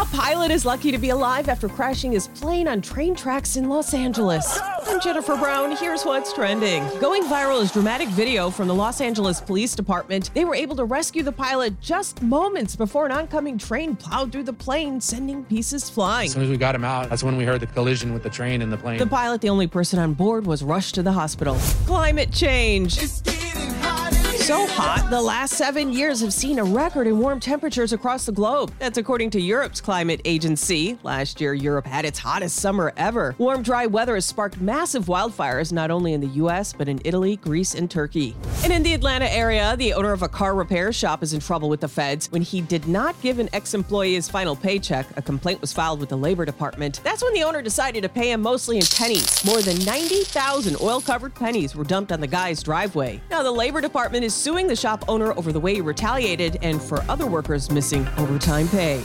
A pilot is lucky to be alive after crashing his plane on train tracks in Los Angeles. I'm Jennifer Brown. Here's what's trending. Going viral is dramatic video from the Los Angeles Police Department. They were able to rescue the pilot just moments before an oncoming train plowed through the plane, sending pieces flying. As soon as we got him out, that's when we heard the collision with the train and the plane. The pilot, the only person on board, was rushed to the hospital. Climate change. So hot, the last seven years have seen a record in warm temperatures across the globe. That's according to Europe's climate agency. Last year, Europe had its hottest summer ever. Warm, dry weather has sparked massive wildfires not only in the U.S., but in Italy, Greece, and Turkey. And in the Atlanta area, the owner of a car repair shop is in trouble with the feds when he did not give an ex employee his final paycheck. A complaint was filed with the Labor Department. That's when the owner decided to pay him mostly in pennies. More than 90,000 oil covered pennies were dumped on the guy's driveway. Now, the Labor Department is suing the shop owner over the way he retaliated and for other workers missing overtime pay.